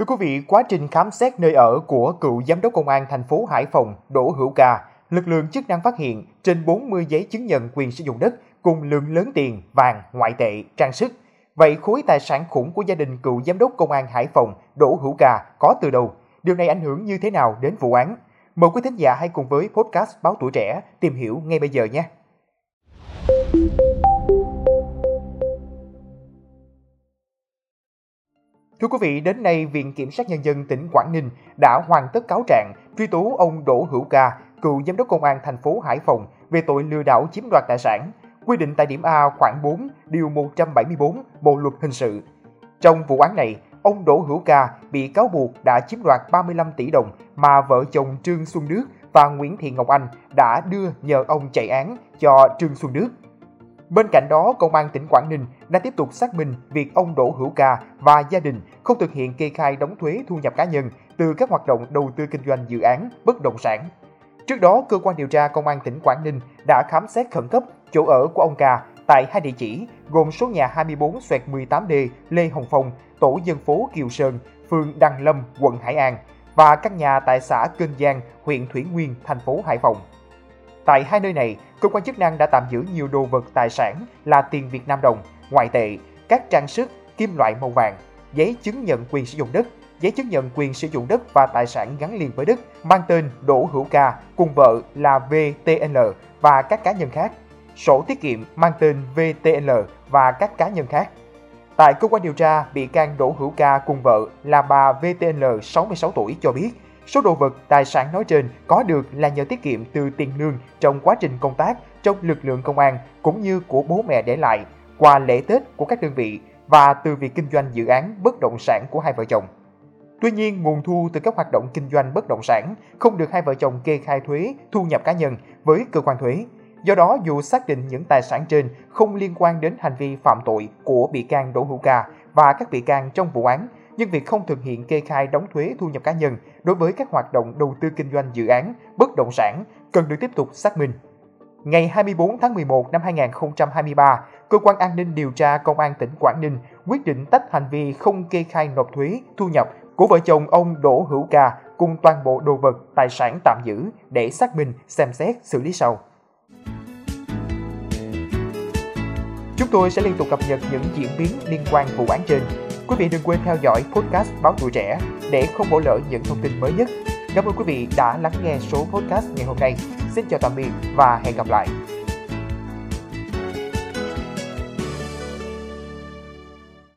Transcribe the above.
Thưa quý vị, quá trình khám xét nơi ở của cựu giám đốc công an thành phố Hải Phòng Đỗ Hữu Ca, lực lượng chức năng phát hiện trên 40 giấy chứng nhận quyền sử dụng đất cùng lượng lớn tiền, vàng, ngoại tệ, trang sức. Vậy khối tài sản khủng của gia đình cựu giám đốc công an Hải Phòng Đỗ Hữu Ca có từ đâu? Điều này ảnh hưởng như thế nào đến vụ án? Mời quý thính giả hãy cùng với podcast Báo Tuổi Trẻ tìm hiểu ngay bây giờ nhé! Thưa quý vị, đến nay Viện Kiểm sát Nhân dân tỉnh Quảng Ninh đã hoàn tất cáo trạng truy tố ông Đỗ Hữu Ca, cựu giám đốc công an thành phố Hải Phòng về tội lừa đảo chiếm đoạt tài sản, quy định tại điểm A khoảng 4, điều 174 Bộ luật hình sự. Trong vụ án này, ông Đỗ Hữu Ca bị cáo buộc đã chiếm đoạt 35 tỷ đồng mà vợ chồng Trương Xuân Đức và Nguyễn Thị Ngọc Anh đã đưa nhờ ông chạy án cho Trương Xuân Đức. Bên cạnh đó, Công an tỉnh Quảng Ninh đã tiếp tục xác minh việc ông Đỗ Hữu Ca và gia đình không thực hiện kê khai đóng thuế thu nhập cá nhân từ các hoạt động đầu tư kinh doanh dự án bất động sản. Trước đó, cơ quan điều tra Công an tỉnh Quảng Ninh đã khám xét khẩn cấp chỗ ở của ông Ca tại hai địa chỉ gồm số nhà 24 18D Lê Hồng Phong, tổ dân phố Kiều Sơn, phường Đăng Lâm, quận Hải An và căn nhà tại xã Kênh Giang, huyện Thủy Nguyên, thành phố Hải Phòng. Tại hai nơi này, cơ quan chức năng đã tạm giữ nhiều đồ vật tài sản là tiền Việt Nam đồng, ngoại tệ, các trang sức, kim loại màu vàng, giấy chứng nhận quyền sử dụng đất, giấy chứng nhận quyền sử dụng đất và tài sản gắn liền với đất mang tên Đỗ Hữu Ca cùng vợ là VTN và các cá nhân khác, sổ tiết kiệm mang tên VTN và các cá nhân khác. Tại cơ quan điều tra, bị can Đỗ Hữu Ca cùng vợ là bà VTN 66 tuổi cho biết Số đồ vật, tài sản nói trên có được là nhờ tiết kiệm từ tiền lương trong quá trình công tác trong lực lượng công an cũng như của bố mẹ để lại qua lễ Tết của các đơn vị và từ việc kinh doanh dự án bất động sản của hai vợ chồng. Tuy nhiên, nguồn thu từ các hoạt động kinh doanh bất động sản không được hai vợ chồng kê khai thuế thu nhập cá nhân với cơ quan thuế. Do đó, dù xác định những tài sản trên không liên quan đến hành vi phạm tội của bị can Đỗ Hữu Ca và các bị can trong vụ án, nhưng việc không thực hiện kê khai đóng thuế thu nhập cá nhân đối với các hoạt động đầu tư kinh doanh dự án bất động sản cần được tiếp tục xác minh. Ngày 24 tháng 11 năm 2023, Cơ quan An ninh điều tra Công an tỉnh Quảng Ninh quyết định tách hành vi không kê khai nộp thuế thu nhập của vợ chồng ông Đỗ Hữu Ca cùng toàn bộ đồ vật, tài sản tạm giữ để xác minh, xem xét, xử lý sau. Tôi sẽ liên tục cập nhật những diễn biến liên quan vụ án trên Quý vị đừng quên theo dõi podcast Báo Tuổi Trẻ để không bỏ lỡ những thông tin mới nhất. Cảm ơn quý vị đã lắng nghe số podcast ngày hôm nay. Xin chào tạm biệt và hẹn gặp lại.